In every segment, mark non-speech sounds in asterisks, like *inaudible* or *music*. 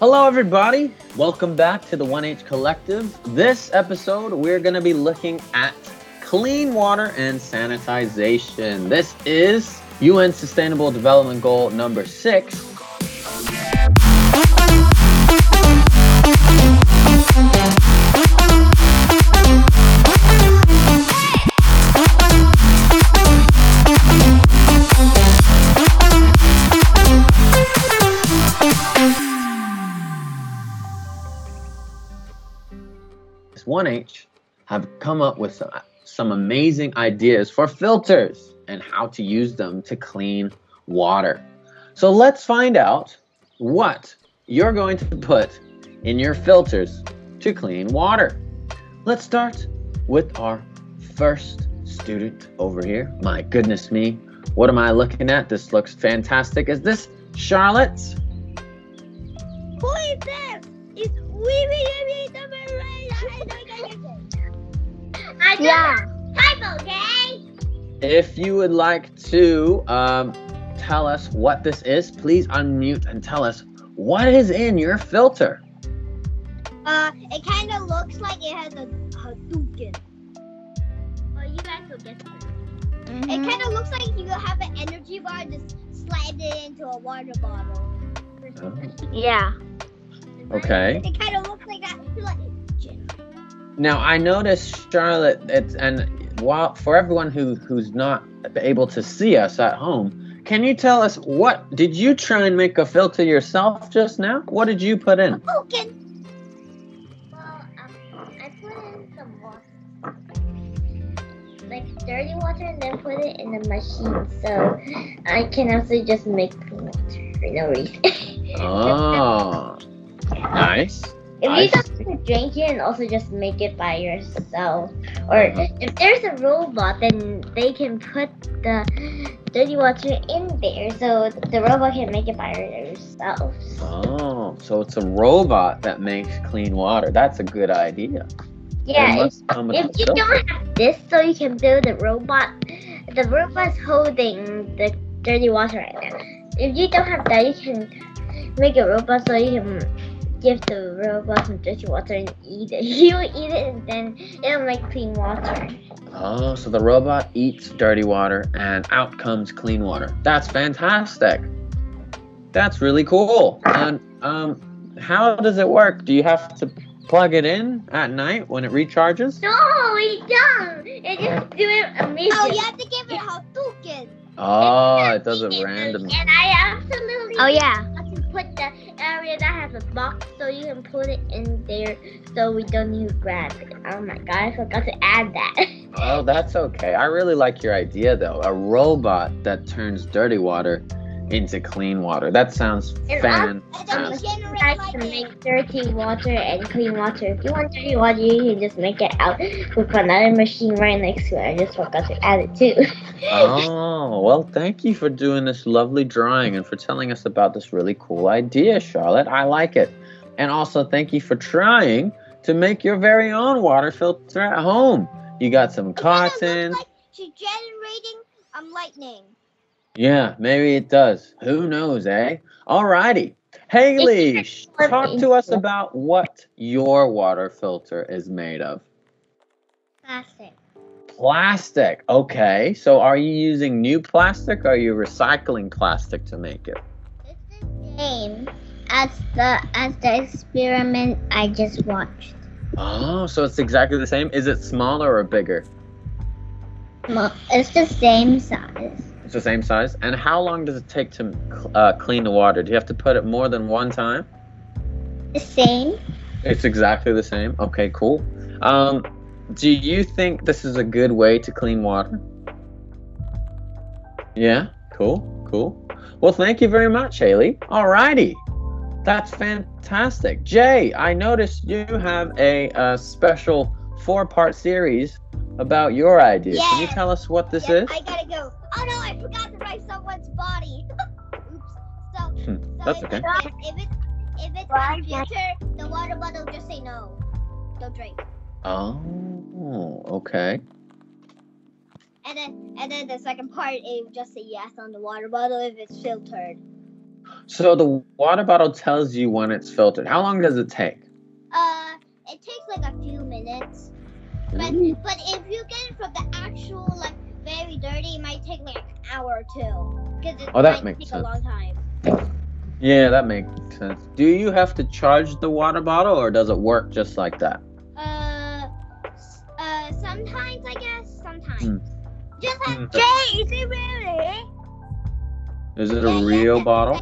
Hello, everybody. Welcome back to the 1H Collective. This episode, we're going to be looking at clean water and sanitization. This is UN Sustainable Development Goal number six. This 1H have come up with some, some amazing ideas for filters and how to use them to clean water. So let's find out what you're going to put in your filters to clean water. Let's start with our first student over here. My goodness me, what am I looking at? This looks fantastic. Is this Charlotte? Who is this? It's wee wee wee wee I Yeah. Type okay? If you would like to um, tell us what this is, please unmute and tell us what is in your filter. Uh, it kind of looks like it has a Hadouken. Oh, you guys will guess it. It Mhm. kind of looks like you have an energy bar just slide it into a water bottle. Oh, Yeah. Okay. It kind of looks like that. Like, Now I noticed Charlotte. It's and while for everyone who who's not able to see us at home, can you tell us what did you try and make a filter yourself just now? What did you put in? Hadouken. Well, um, I put in some water. Like dirty water and then put it in the machine. So I can actually just make clean water for no reason. Oh, *laughs* nice. If I you don't see. want to drink it and also just make it by yourself. Or Uh-huh. if there's a robot, then they can put the dirty water in there so the robot can make it by themselves. Oh, so it's a robot that makes clean water. That's a good idea. Yeah, if, must come with if you don't have this, so you can build a robot. The robot's holding the dirty water right now. If you don't have that, you can make a robot so you can give the robot some dirty water and eat it. *laughs* He'll eat it and then it'll make clean water. Oh, so the robot eats dirty water and out comes clean water. That's fantastic. That's really cool. And um, how does it work? Do you have to plug it in at night when it recharges? No, we don't. It just do it immediately. Oh, you have to give it Hadouken. Oh, it does it randomly. And I absolutely Oh yeah. Put the area that has a box so you can put it in there so we don't need to grab it. Oh my god, I forgot to add that. Oh, that's okay. I really like your idea though. A robot that turns dirty water into clean water. That sounds And also- And then you fantastic. generate I can make dirty water and clean water. If you want dirty water, you can just make it out with another machine right next to it. I just forgot to add it too. Oh, well, thank you for doing this lovely drawing and for telling us about this really cool idea, Charlotte. I like it. And also, thank you for trying to make your very own water filter at home. You got some it kinda looks cotton. like she's generating um lightning. Yeah, maybe it does. Who knows, eh? Alrighty. Haley, sh- talk to us about what your water filter is made of. Plastic. Plastic. Okay, so are you using new plastic or are you recycling plastic to make it? It's the same as the as the experiment I just watched. Oh, so it's exactly the same. Is it smaller or bigger? Well, it's the same size. It's the same size. And how long does it take to uh, clean the water? Do you have to put it more than one time? The same. It's exactly the same. Okay, cool. Um, do you think this is a good way to clean water? Yeah, cool, cool. Well, thank you very much, Haley. Alrighty, that's fantastic. Jay, I noticed you have a, uh special four-part series about your idea. Can you tell us what this Yeah, is? I gotta go. Oh no, that's if, okay. if it if it's a filter, the water bottle just say no. Don't drink. Oh, okay. And then and then the second part it would just say yes on the water bottle if it's filtered. So the water bottle tells you when it's filtered. How long does it take? Uh, it takes like a few minutes. But but if you get it from the actual like very dirty, it might take like an hour or two. Because it Oh, that might makes take a sense. long time. Yeah, that makes sense. Do you have to charge the water bottle or does it work just like that? Uh, uh, sometimes I guess. Sometimes. Hmm. Just like Hmm. Jay, is it really? Is it a yeah, real yeah. bottle?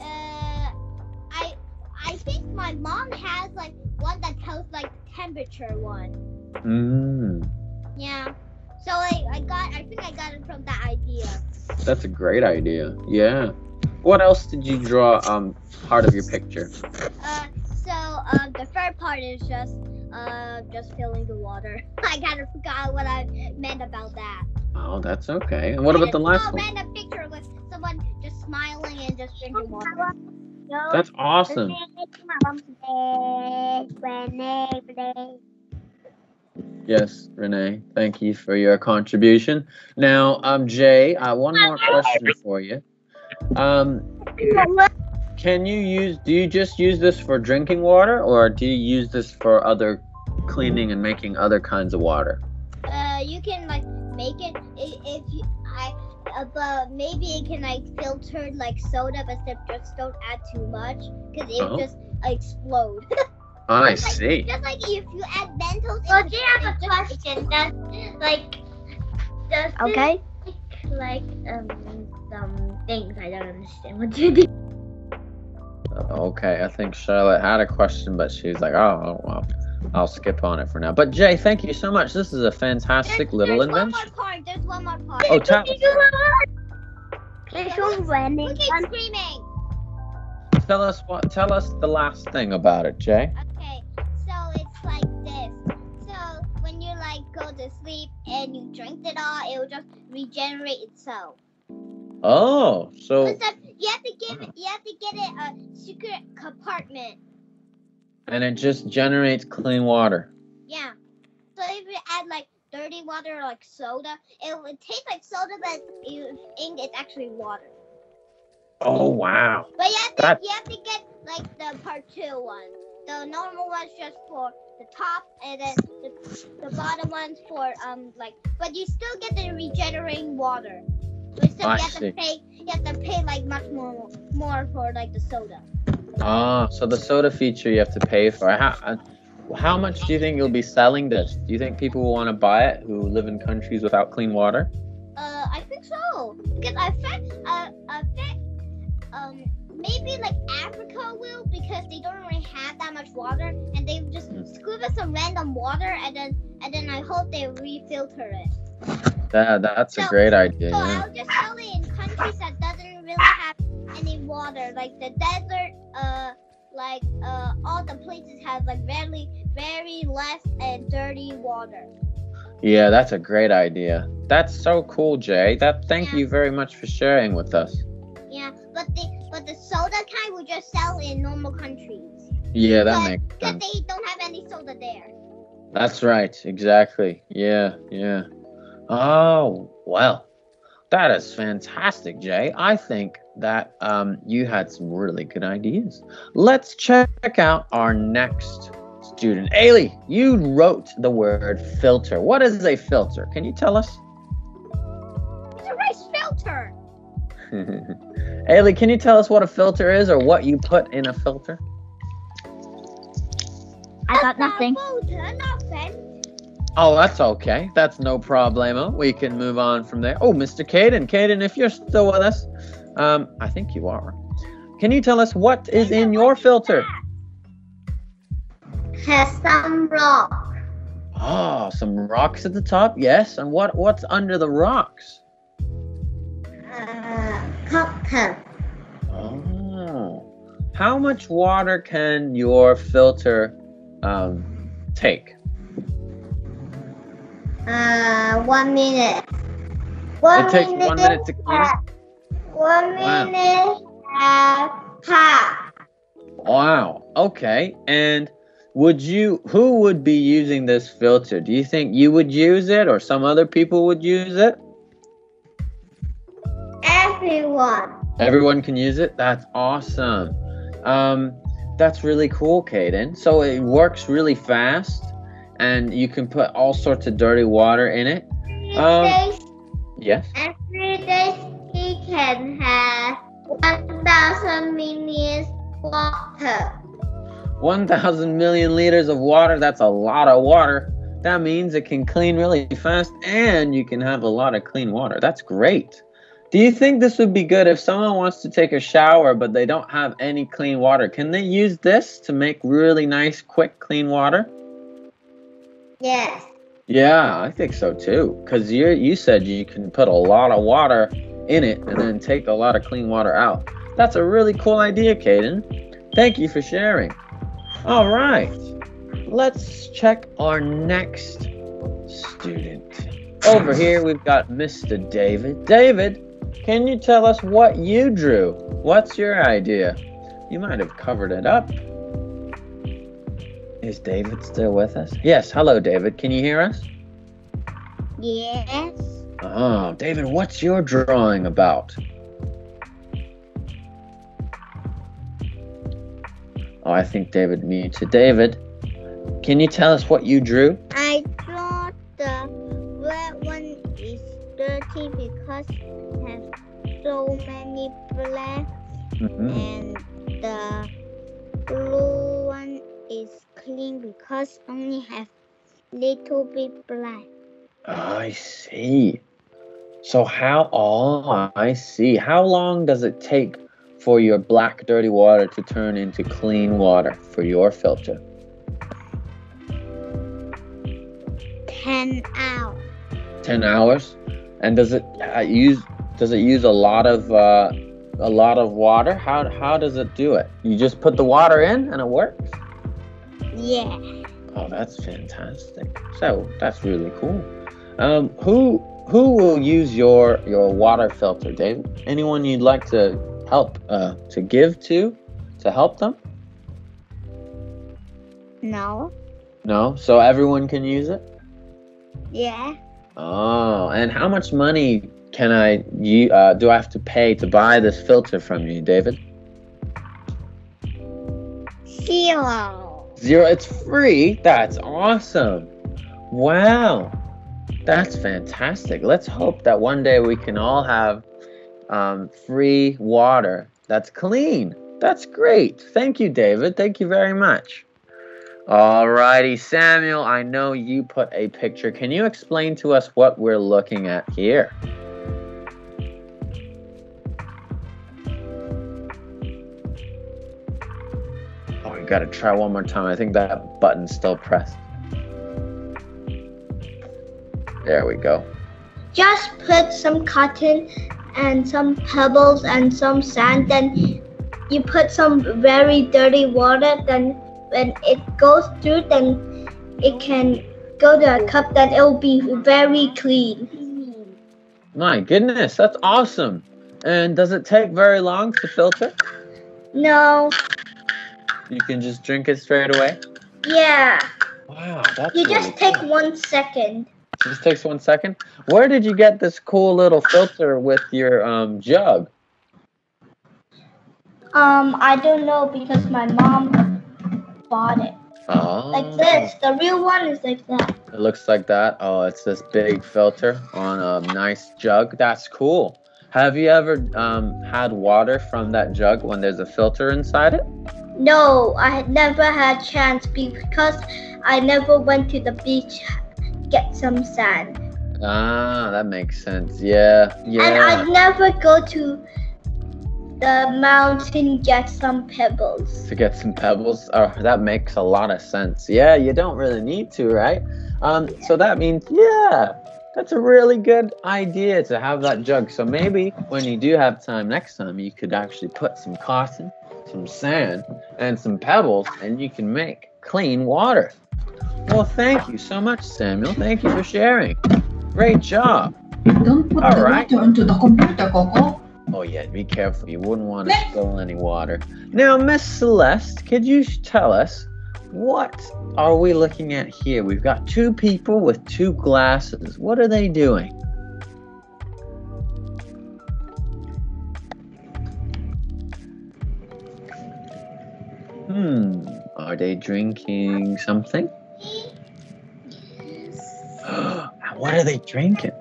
Uh, I I think my mom has like one that tells like temperature one. Mm, Yeah. So I I got I think I got it from that idea. that's a great idea. Yeah. What else did you draw um part of your picture? Uh, so um the third part is just uh just filling the water. *laughs* I kind of forgot what I meant about that. Oh, that's okay. And what about the last a one? random picture with someone just smiling and just drinking water. That's awesome. Yes, Renee. Thank you for your contribution. Now, um, Jay, uh, one more question for you. Um, can you use? Do you just use this for drinking water, or do you use this for other cleaning and making other kinds of water? Uh, you can like make it if you I. Uh, but maybe it can like filter like soda, but still just don't add too much because it Oh. just explode. *laughs* I Just like- see. Just like if you add Mentos. Well, it do you have a just question? Does like does this Okay. Make, like um some things I don't understand what you do? Okay, I think Charlotte had a question, but she's like, oh, well, I'll skip on it for now. But Jay, thank you so much. This is a fantastic There's, little there's invention. One more part. There's one more part. Oh, tell us, It's one random Who keeps screaming? tell us what, tell us the last thing about it, Jay. Okay, and you drink it all, it will just regenerate itself. Oh, so Except you have to give it, you have to get it a secret compartment. and it just generates clean water. Yeah. So if you add like dirty water or like soda, it would taste like soda, but you think it's actually water. Oh wow. But you have to, you have to get like the part two one. The normal one's just for the top, and then the, the bottom one's for um like. But you still get the regenerating water. But still I you have to pay. You have to pay like much more more for like the soda. Ah, so the soda feature you have to pay for. How, how much do you think you'll be selling this? Do you think people will want to buy it who live in countries without clean water? Uh, I think so because I think uh I think um maybe like Africa will because they don't really have that much water and they just Scoop in some random water and then and then I hope they refilter it. That that's a great idea. So Yeah. I'll just sell it in countries that doesn't really have any water, like the desert. Uh, like uh, all the places have like very, very less and dirty water. Yeah, that's a great idea. That's so cool, Jay. That thank Yeah. you very much for sharing with us. Yeah, but the but the soda kind we just sell in normal countries Yeah, that But- makes because sense. they don't have any soda there. That's right. Exactly. Yeah, yeah. Oh, well. That is fantastic, Jay. I think that um, you had some really good ideas. Let's check out our next student. Ailey, you wrote the word filter. What is a filter? Can you tell us? It's a rice filter. *laughs* Ailey, can you tell us what a filter is or what you put in a filter? I got nothing. Nothing. Oh, that's okay. That's no problemo. We can move on from there. Oh, Mr. Caden. Caden, if you're still with us, um, I think you are. Can you tell us what is in your filter? Has some rock. Oh, some rocks at the top. Yes. And what what's under the rocks? Uh, cotton. Oh. How much water can your filter um, take? Uh, one minute. One It takes one minute to clean it? One Wow. minute. Uh, half. Wow. Okay. And would you who would be using this filter? Do you think you would use it or some other people would use it? Everyone. Everyone can use it. That's awesome. Um, that's really cool, Caden. So it works really fast, and you can put all sorts of dirty water in it. Um, Yes. every day he can have 1,000 water. 1,000 million liters of water. That's a lot of water. That means it can clean really fast, and you can have a lot of clean water. That's great. Do you think this would be good if someone wants to take a shower but they don't have any clean water? Can they use this to make really nice, quick, clean water? Yes. Yeah, I think so too. Cause you you said you can put a lot of water in it and then take a lot of clean water out. That's a really cool idea, Caden. Thank you for sharing. All right, let's check our next student. Over here, we've got Mr. David. David, can you tell us what you drew? What's your idea? You might have covered it up. Is David still with us? Yes. Hello, David. Can you hear us? Yes. Oh, David, what's your drawing about? Oh, I think David muted. David, can you tell us what you drew? I draw the red one is dirty because so many black Mhm. and the blue one is clean because only have little bit black. I see. So how? Oh, I see. How long does it take for your black dirty water to turn into clean water for your filter? Ten hours. Ten hours. And does it uh, use? Does it use a lot of uh, a lot of water? How how does it do it? You just put the water in and it works. Yeah. Oh, that's fantastic. So that's really cool. Um, who who will use your your water filter, Dave? Anyone you'd like to help uh, to give to to help them? No. No. So everyone can use it. Yeah. Oh, and how much money can I you uh, do I have to pay to buy this filter from you, David? Zero. Zero. It's free. That's awesome. Wow. That's fantastic. Let's hope that one day we can all have um, free water that's clean. That's great. Thank you, David. Thank you very much. Alrighty, Samuel, I know you put a picture. Can you explain to us what we're looking at here? Gotta try one more time. I think that button's still pressed. There we go. Just put some cotton and some pebbles and some sand. Then you put some very dirty water. Then when it goes through, then it can go to a cup. Then it will be very clean. My goodness, that's awesome. And does it take very long to filter? No, You can just drink it straight away? yeah. Wow, that's You really just take cool. one second. It just takes one second. Where did you get this cool little filter with your um, jug? Um, I don't know because my mom bought it. Oh, Like this. The real one is like that. It looks like that. Oh, it's this big filter on a nice jug. That's cool. Have you ever um, had water from that jug when there's a filter inside it? No, I had never had chance because I never went to the beach get some sand. Ah, that makes sense. Yeah, yeah. And yeah. I'd never go to the mountain get some pebbles. to get some pebbles. Oh, that makes a lot of sense. Yeah, you don't really need to, right? Um, so that means, yeah, that's a really good idea to have that jug. So maybe when you do have time next time, you could actually put some cotton, some sand, and some pebbles, and you can make clean water. Well, thank you so much, Samuel. Thank you for sharing. Great job. Don't put All the right. water into the computer, Coco. Oh yeah, be careful. You wouldn't want to spill any water. Now, Miss Celeste, could you tell us what are we looking at here? We've got two people with two glasses. What are they doing? Hmm. Are they drinking something? Yes. *gasps* what are they drinking?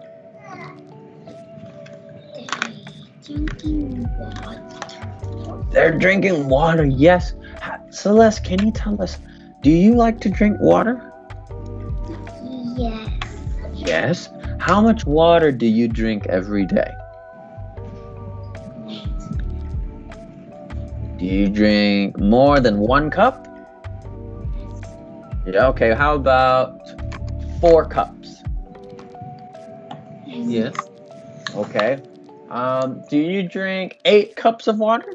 Drinking water. They're drinking water. Yes. Celeste, can you tell us? Do you like to drink water? Yes. Yes. How much water do you drink every day? Do you drink more than one cup? Yeah, okay. How about four cups? Yes. Okay. Um, do you drink eight cups of water?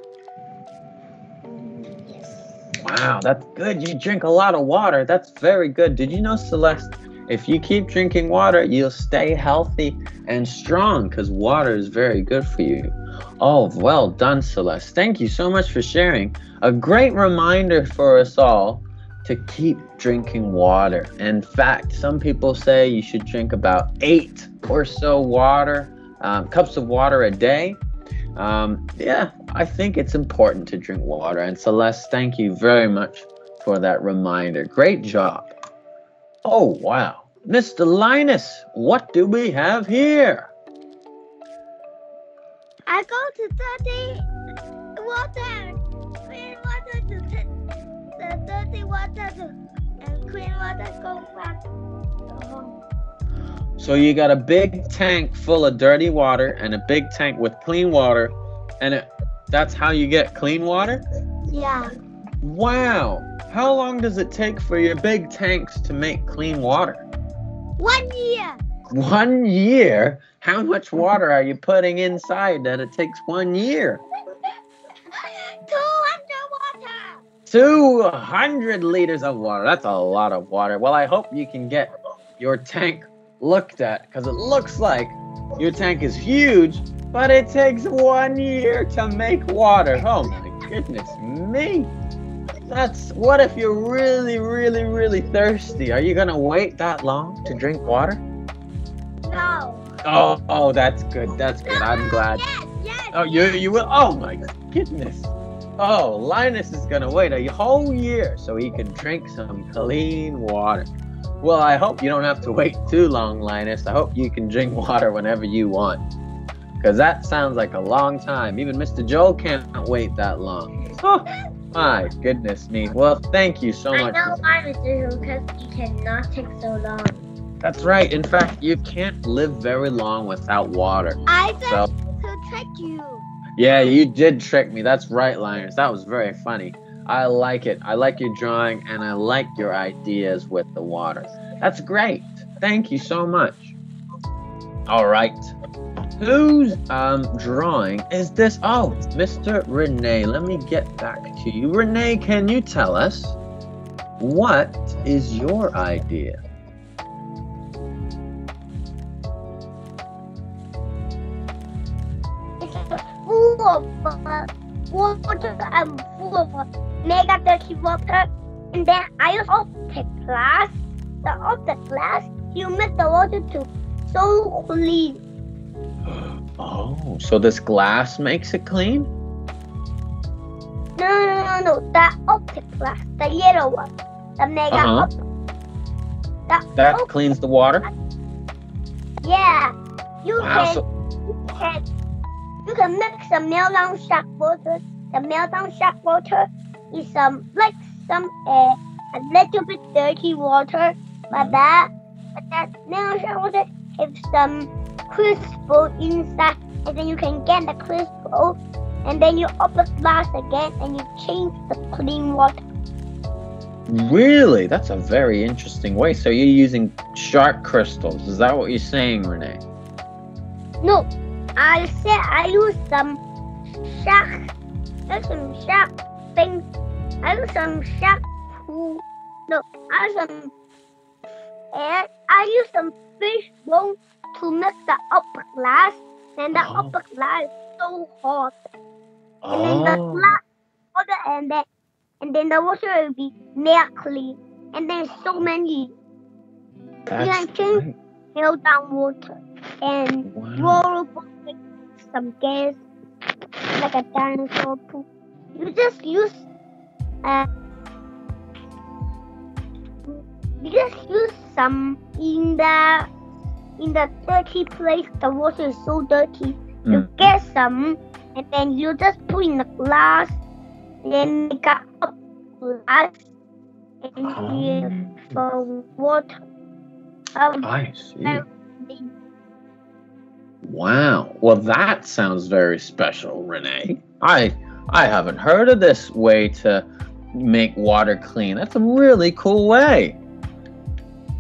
Yes. Wow, that's good. You drink a lot of water. That's very good. Did you know, Celeste? If you keep drinking water, you'll stay healthy and strong because water is very good for you. Oh, well done, Celeste. Thank you so much for sharing. A great reminder for us all to keep drinking water. In fact, some people say you should drink about eight or so water, um, cups of water a day. Um, yeah, I think it's important to drink water. And Celeste, thank you very much for that reminder. Great job. Oh, wow. Mr. Linus, what do we have here? I go to dirty water, clean water to t- the dirty water to, and clean water go back to home. So you got a big tank full of dirty water and a big tank with clean water, and it, that's how you get clean water? Yeah, Wow. How long does it take for your big tanks to make clean water? one year. One year? How much water are you putting inside that it takes one year? Two hundred water. 200 liters of water. That's a lot of water. Well, I hope you can get your tank looked at because it looks like your tank is huge, but it takes one year to make water. Oh my goodness me. That's what if you're really, really, really thirsty? Are you gonna wait that long to drink water? Oh, oh, that's good. That's good. I'm glad. Yes, yes. Oh, you you will. Oh my goodness. Oh, Linus is gonna wait a whole year so he can drink some clean water. Well, I hope you don't have to wait too long, Linus. I hope you can drink water whenever you want. Because that sounds like a long time. Even Mr. Joel can't wait that long. Oh, my goodness me. Well, thank you so much. I know. Who, because you cannot take so long. That's right. In fact, you can't live very long without water. I So, said to trick you. Yeah, you did trick me. That's right, Linus. That was very funny. I like it. I like your drawing and I like your ideas with the water. That's great. Thank you so much. All right. Whose um drawing is this? Oh, Mr. Renee. Let me get back to you. Renee, can you tell us what is your idea? Of water and full of mega dirty water. And then I also take glass. The of the glass, you make the water to so clean. Oh, so this glass makes it clean? No, no, no, no. The optic glass, the yellow one, the mega Uh-huh. The That cleans the water? Yeah, you Wow, can, so you can, you can mix some melon shark water. The melon shark water is some like some uh, a little bit dirty water, but that but that melon shark water has some crystal inside, and then you can get the crystal, and then you open the glass again, and you change the clean water. Really? That's a very interesting way. So you're using shark crystals. Is that what you're saying, Renee? No, I said I use some shark. I use some shark things. I use some shark poo. No, I use some. And I use some fish bone to make the upper glass. And the Oh. upper glass is so hot. And then the Oh, glass water and then and then the water will be near clean. And there's so many that's can change- hell down water. And Wow. roll with some gas like a dinosaur poop. You just use uh, you just use some in the in the dirty place. The water is so dirty. You Mm. get some, and then you just put in the glass, then make up glass, and here for water. Um, I see. Wow. Well, that sounds very special, Renee. I I haven't heard of this way to make water clean. That's a really cool way.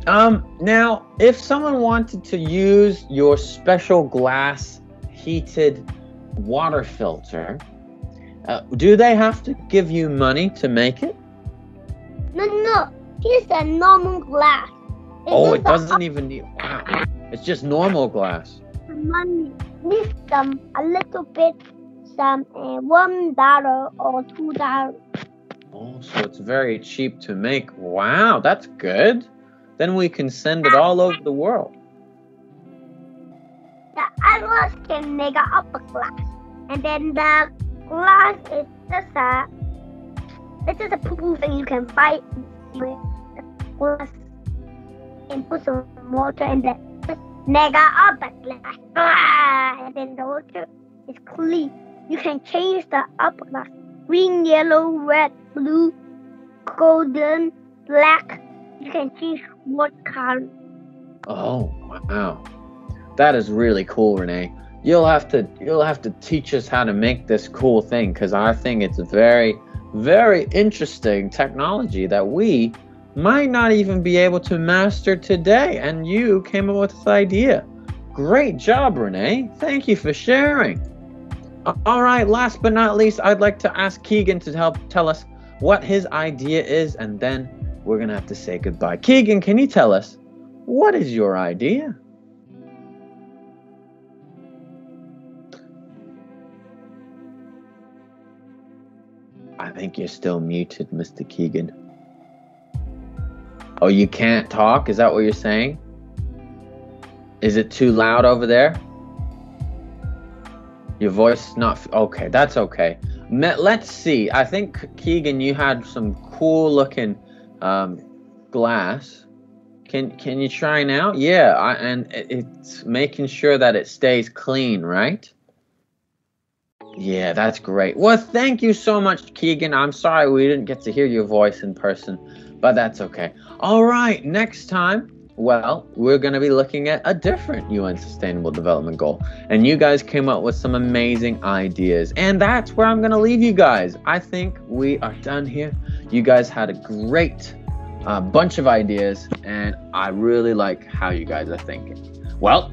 Um, now, if someone wanted to use your special glass heated water filter, uh, do they have to give you money to make it? no, no, here's a normal glass. Oh, it doesn't even need. Wow. It's just normal glass. money. Need some a little bit, some uh, one dollar or two dollars. Oh, so it's very cheap to make. Wow, that's good. Then we can send it all over the world. The others can make up a glass, and then the glass is just a it's just a poo thing you can buy with the glass and put some water in then just make up the glass. Ah, and then the water is clean. You can change the upper glass green, yellow, red, blue, golden, black. You can change what color. Oh, wow. That is really cool, Renee. You'll have to you'll have to teach us how to make this cool thing cuz I think it's very very interesting technology that we might not even be able to master today and you came up with this idea. Great job, Renee. Thank you for sharing. All right, last but not least, I'd like to ask Keegan to help tell us what his idea is and then we're going to have to say goodbye. Keegan, can you tell us what is your idea? I think you're still muted, Mr. Keegan. Oh, you can't talk? Is that what you're saying? Is it too loud over there? Your voice not. f- Okay, that's okay. Let's see. I think, Keegan, you had some cool looking um, glass. Can can you try now? Yeah, I, and it- it's making sure that it stays clean, right? Yeah, that's great. Well, thank you so much, Keegan. I'm sorry we didn't get to hear your voice in person, but that's okay. All right, next time, well, we're going to be looking at a different UN Sustainable Development Goal. And you guys came up with some amazing ideas. And that's where I'm going to leave you guys. I think we are done here. You guys had a great uh, bunch of ideas, and I really like how you guys are thinking. Well,